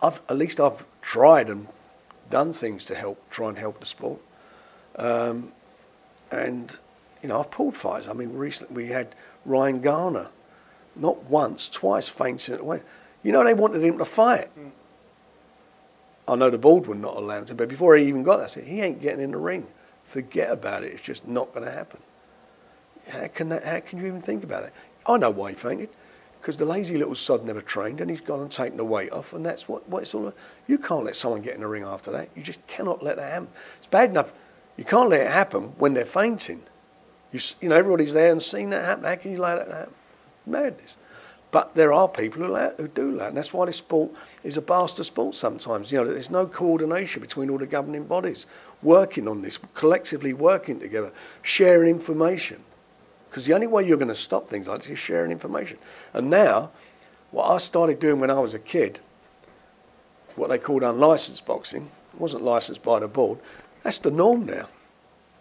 I've at least I've tried and done things to help, try and help the sport. Um, and, you know, I've pulled fights. I mean, recently we had Ryan Garner, not once, twice fainting at the. You know, they wanted him to fight. Mm. I know the board would not allow him to, but before he even got that, I said, he ain't getting in the ring. Forget about it. It's just not going to happen. How can, that, how can you even think about it? I know why he fainted. Because the lazy little sod never trained and he's gone and taken the weight off, and that's what, what it's all about. You can't let someone get in the ring after that. You just cannot let that happen. It's bad enough. You can't let it happen when they're fainting. You, you know, everybody's there and seen that happen. How can you let that happen? Madness. But there are people who, who do that, and that's why this sport is a bastard sport sometimes. You know, there's no coordination between all the governing bodies working on this, collectively working together, sharing information. Because the only way you're going to stop things like this is sharing information. And now, what I started doing when I was a kid, what they called unlicensed boxing, wasn't licensed by the board, that's the norm now.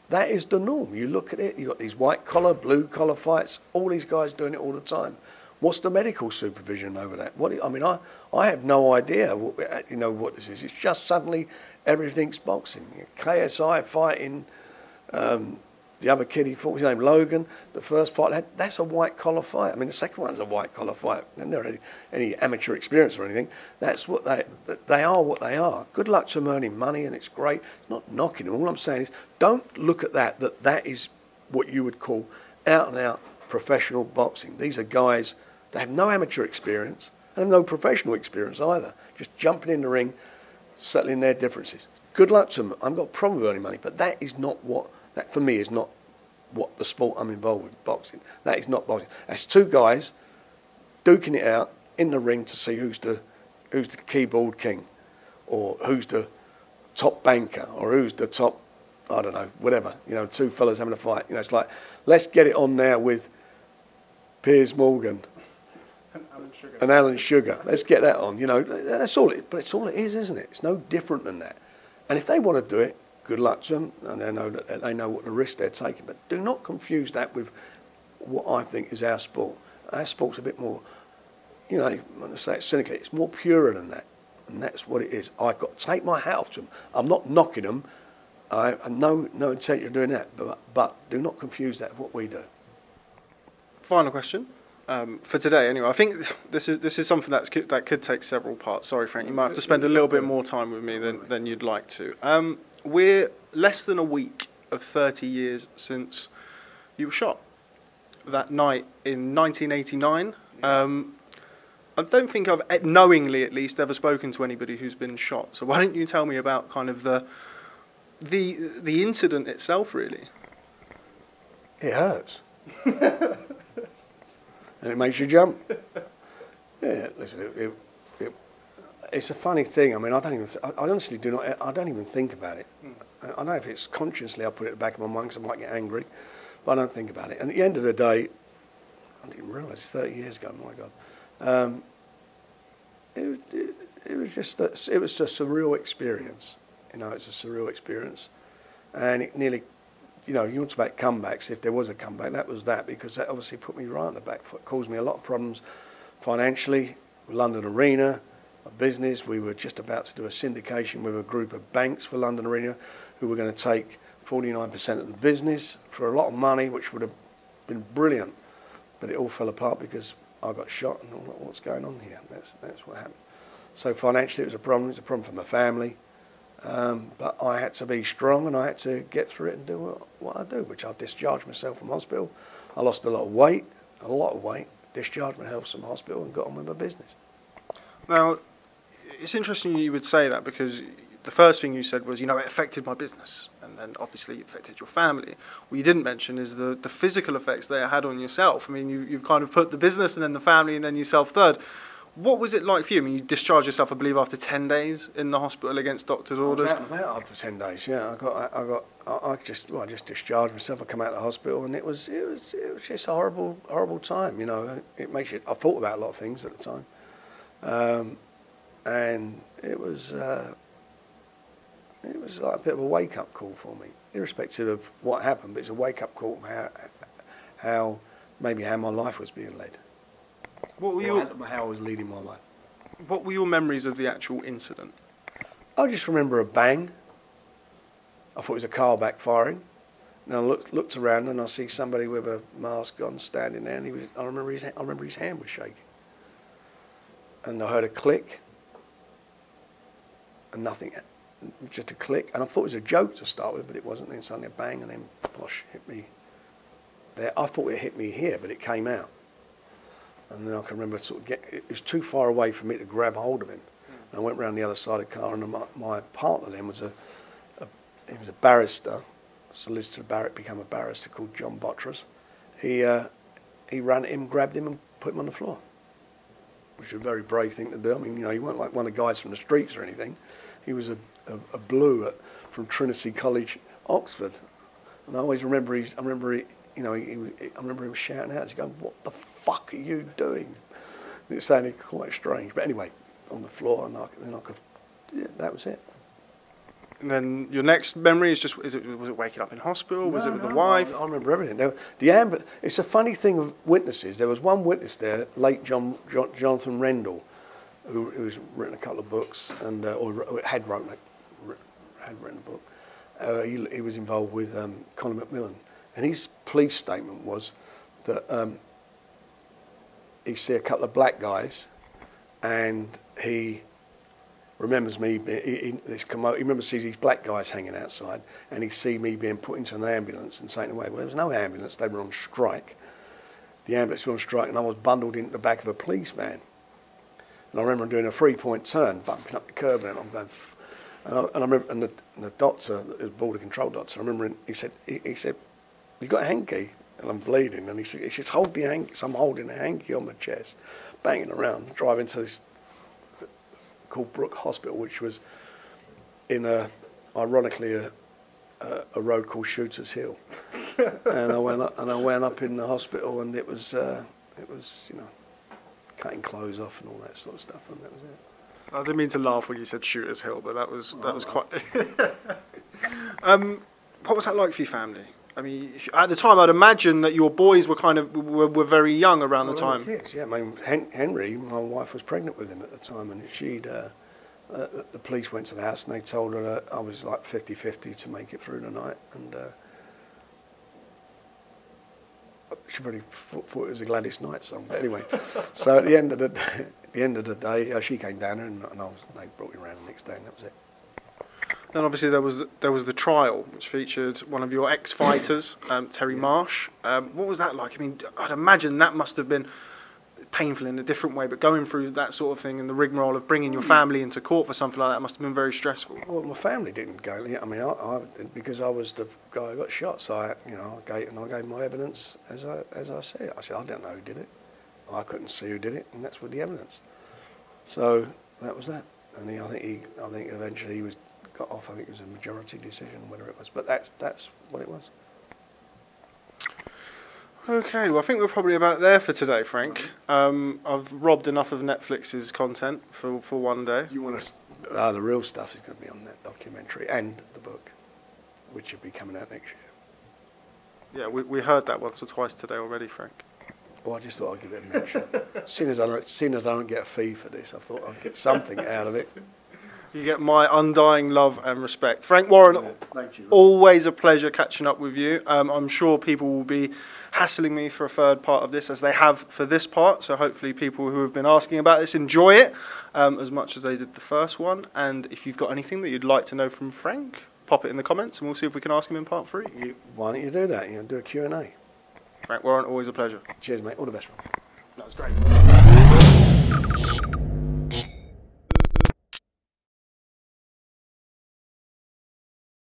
That is the norm. You look at it, you've got these white collar, blue collar fights, all these guys doing it all the time. What's the medical supervision over that? What, I mean, I, I have no idea, what, you know, what this is. It's just suddenly everything's boxing. KSI fighting, um, the other kid he fought, his name Logan. The first fight, that's a white collar fight. I mean, the second one's a white collar fight. And there any, any amateur experience or anything. That's what they they are. What they are. Good luck to them earning money, and it's great. It's not knocking them. All I'm saying is, don't look at that. That that is what you would call out and out professional boxing. These are guys that have no amateur experience and have no professional experience either. Just jumping in the ring, settling their differences. Good luck to them. I've got a problem with earning money, but that is not what that for me is not what the sport I'm involved with, boxing. That is not boxing. That's two guys duking it out in the ring to see who's the who's the keyboard king, or who's the top banker, or who's the top I don't know, whatever. You know, two fellas having a fight. You know, it's like let's get it on now with Piers Morgan and Alan Sugar. Let's get that on. You know, that's all it. But it's all it is, isn't it? It's no different than that. And if they want to do it, good luck to them, and they know that they know what the risk they're taking. But do not confuse that with what I think is our sport. Our sport's a bit more, you know, when I say it cynically, it's more pure than that, and that's what it is. I've got to take my hat off to them. I'm not knocking them. I have no no intention of doing that, but but do not confuse that with what we do. Final question. Um, for today, anyway, I think this is this is something that's that could take several parts. Sorry, Frank, you might have to spend a little bit more time with me than, than you'd like to. Um, we're less than a week of 30 years since you were shot. That night in 1989. Um, I don't think I've knowingly, at least, ever spoken to anybody who's been shot. So why don't you tell me about kind of the the the incident itself, really? It hurts, and it makes you jump. Yeah, listen, it, it, it's a funny thing. I mean, I don't even. I, honestly do not. I don't even think about it. Mm. I, I don't know if it's consciously I put it at the back of my mind because I might get angry, but I don't think about it. And at the end of the day, I didn't realise it's 30 years ago. My God. Um, it, was- it, it was just a, it was a surreal experience. You know, it's a surreal experience, and it nearly, you know, you want to make comebacks. If there was a comeback, that was that because that obviously put me right on the back foot. Caused me a lot of problems financially. London Arena, my business. We were just about to do a syndication with a group of banks for London Arena, who were going to take 49% of the business for a lot of money, which would have been brilliant. But it all fell apart because I got shot and all what's going on here. That's, that's what happened. So financially, it was a problem. It was a problem for my family. Um, but I had to be strong and I had to get through it and do what, what I do, which I discharged myself from hospital. I lost a lot of weight, a lot of weight, discharged myself from hospital and got on with my business. Now, it's interesting you would say that because the first thing you said was, you know, it affected my business, and then obviously it affected your family. What you didn't mention is the, the physical effects that it had on yourself. I mean, you, you've kind of put the business and then the family and then yourself third. What was it like for you? I mean, you discharged yourself, I believe, after 10 days in the hospital against doctor's orders. About, about after ten days, yeah. I got, I got, I I just, well, I just discharged myself. I come out of the hospital, and it was, it was, it was just a horrible, horrible time. You know, it makes you. I thought about a lot of things at the time, um, and it was, uh, it was like a bit of a wake up call for me, irrespective of what happened. But it's a wake up call how, how maybe how my life was being led, What were, your, how, how I was leading my life. what were your memories of the actual incident? I just remember a bang. I thought it was a car backfiring. And I looked, looked around and I see somebody with a mask on standing there, and he was. I remember his. I remember his hand was shaking. And I heard a click. And nothing, just a click. And I thought it was a joke to start with, but it wasn't. Then suddenly a bang, and then posh hit me. There, I thought it hit me here, but it came out. And then I can remember sort of get. It was too far away for me to grab hold of him. And I went round the other side of the car, and my, my partner then was a, a he was a barrister, solicitor Barrett became a barrister called John Botras. He uh, he ran at him, grabbed him, and put him on the floor, which was a very brave thing to do. I mean, you know, he wasn't like one of the guys from the streets or anything. He was a, a, a blue at, from Trinity College, Oxford, and I always remember he's. I remember he, you know, he, he, I remember him shouting out. He's going, "What the fuck are you doing?" And it sounded quite strange, but anyway, on the floor, and I, then I could. Yeah, that was it. And then your next memory is just, is it, was it waking up in hospital? was it with no, the wife? I, remember everything. There, the ambu- It's a funny thing of witnesses. There was one witness there, late John, John, Jonathan Rendall, who, who's written a couple of books and uh, or had wrote had written a book. Uh, he, he was involved with um, Colin McMillan, and his police statement was that um, he see a couple of black guys, and he remembers me. He, this commo- he remembers sees these black guys hanging outside, and he see me being put into an ambulance and saying away. Well, there was no ambulance; they were on strike. The ambulance was on strike, and I was bundled into the back of a police van. And I remember doing a three-point turn, bumping up the curb, and I'm going. And I, and I remember, and the, and the doctor, the border control doctor, I remember he said, he, he said, "You got a hanky?" And I'm bleeding, and he said, he says, "Hold the hanky." So I'm holding a hanky on my chest, banging around, driving to this called Brook Hospital, which was in a, ironically, a, a, a road called Shooters Hill. and I went up, and I went up in the hospital, and it was, uh, it was, you know, cutting clothes off and all that sort of stuff, and that was it. I didn't mean to laugh when you said Shooters Hill, but that was that was quite. um, what was that like for your family? I mean, at the time, I'd imagine that your boys were kind of were, were very young around the Well, were time. yeah. I mean, Hen- Henry, my wife was pregnant with him at the time, and she'd. Uh, uh, the police went to the house and they told her that I was like 50-50 to make it through the night, and uh, she probably thought, thought it was a Gladys Knight song. But anyway, so at the end of the at the end of the day, uh, she came down and, and I was, they brought me around the next day, and that was it. Then obviously there was there was the trial, which featured one of your ex-fighters, um, Terry Marsh. Um, what was that like? I mean, I'd imagine that must have been painful in a different way, but going through that sort of thing and the rigmarole of bringing your family into court for something like that must have been very stressful. Well, my family didn't go. I mean, I, I because I was the guy who got shot. So I, you know, I gave and I gave my evidence as I as I said. I said I don't know who did it. I couldn't see who did it, and that's with the evidence. So that was that. And he, I think he, I think eventually he was got off. I think it was a majority decision, whether it was. But that's that's what it was. Okay, well, I think we're probably about there for today, Frank. Um, I've robbed enough of Netflix's content for, for one day. You want to? Ah, the real stuff is going to be on that documentary and the book, which will be coming out next year. Yeah, we, we heard that once or twice today already, Frank. Well, I just thought I'd give it a mention. seeing as I don't, seeing as I don't get a fee for this, I thought I'd get something out of it. You get my undying love and respect. Frank Warren, Yeah, thank you. always a pleasure catching up with you. Um, I'm sure people will be hassling me for a third part of this as they have for this part. So hopefully people who have been asking about this enjoy it um, as much as they did the first one. And if you've got anything that you'd like to know from Frank, pop it in the comments and we'll see if we can ask him in part three. You, why don't you do that? You know, do a Q&A. Frank Warren, always a pleasure. Cheers, mate. All the best. That was great.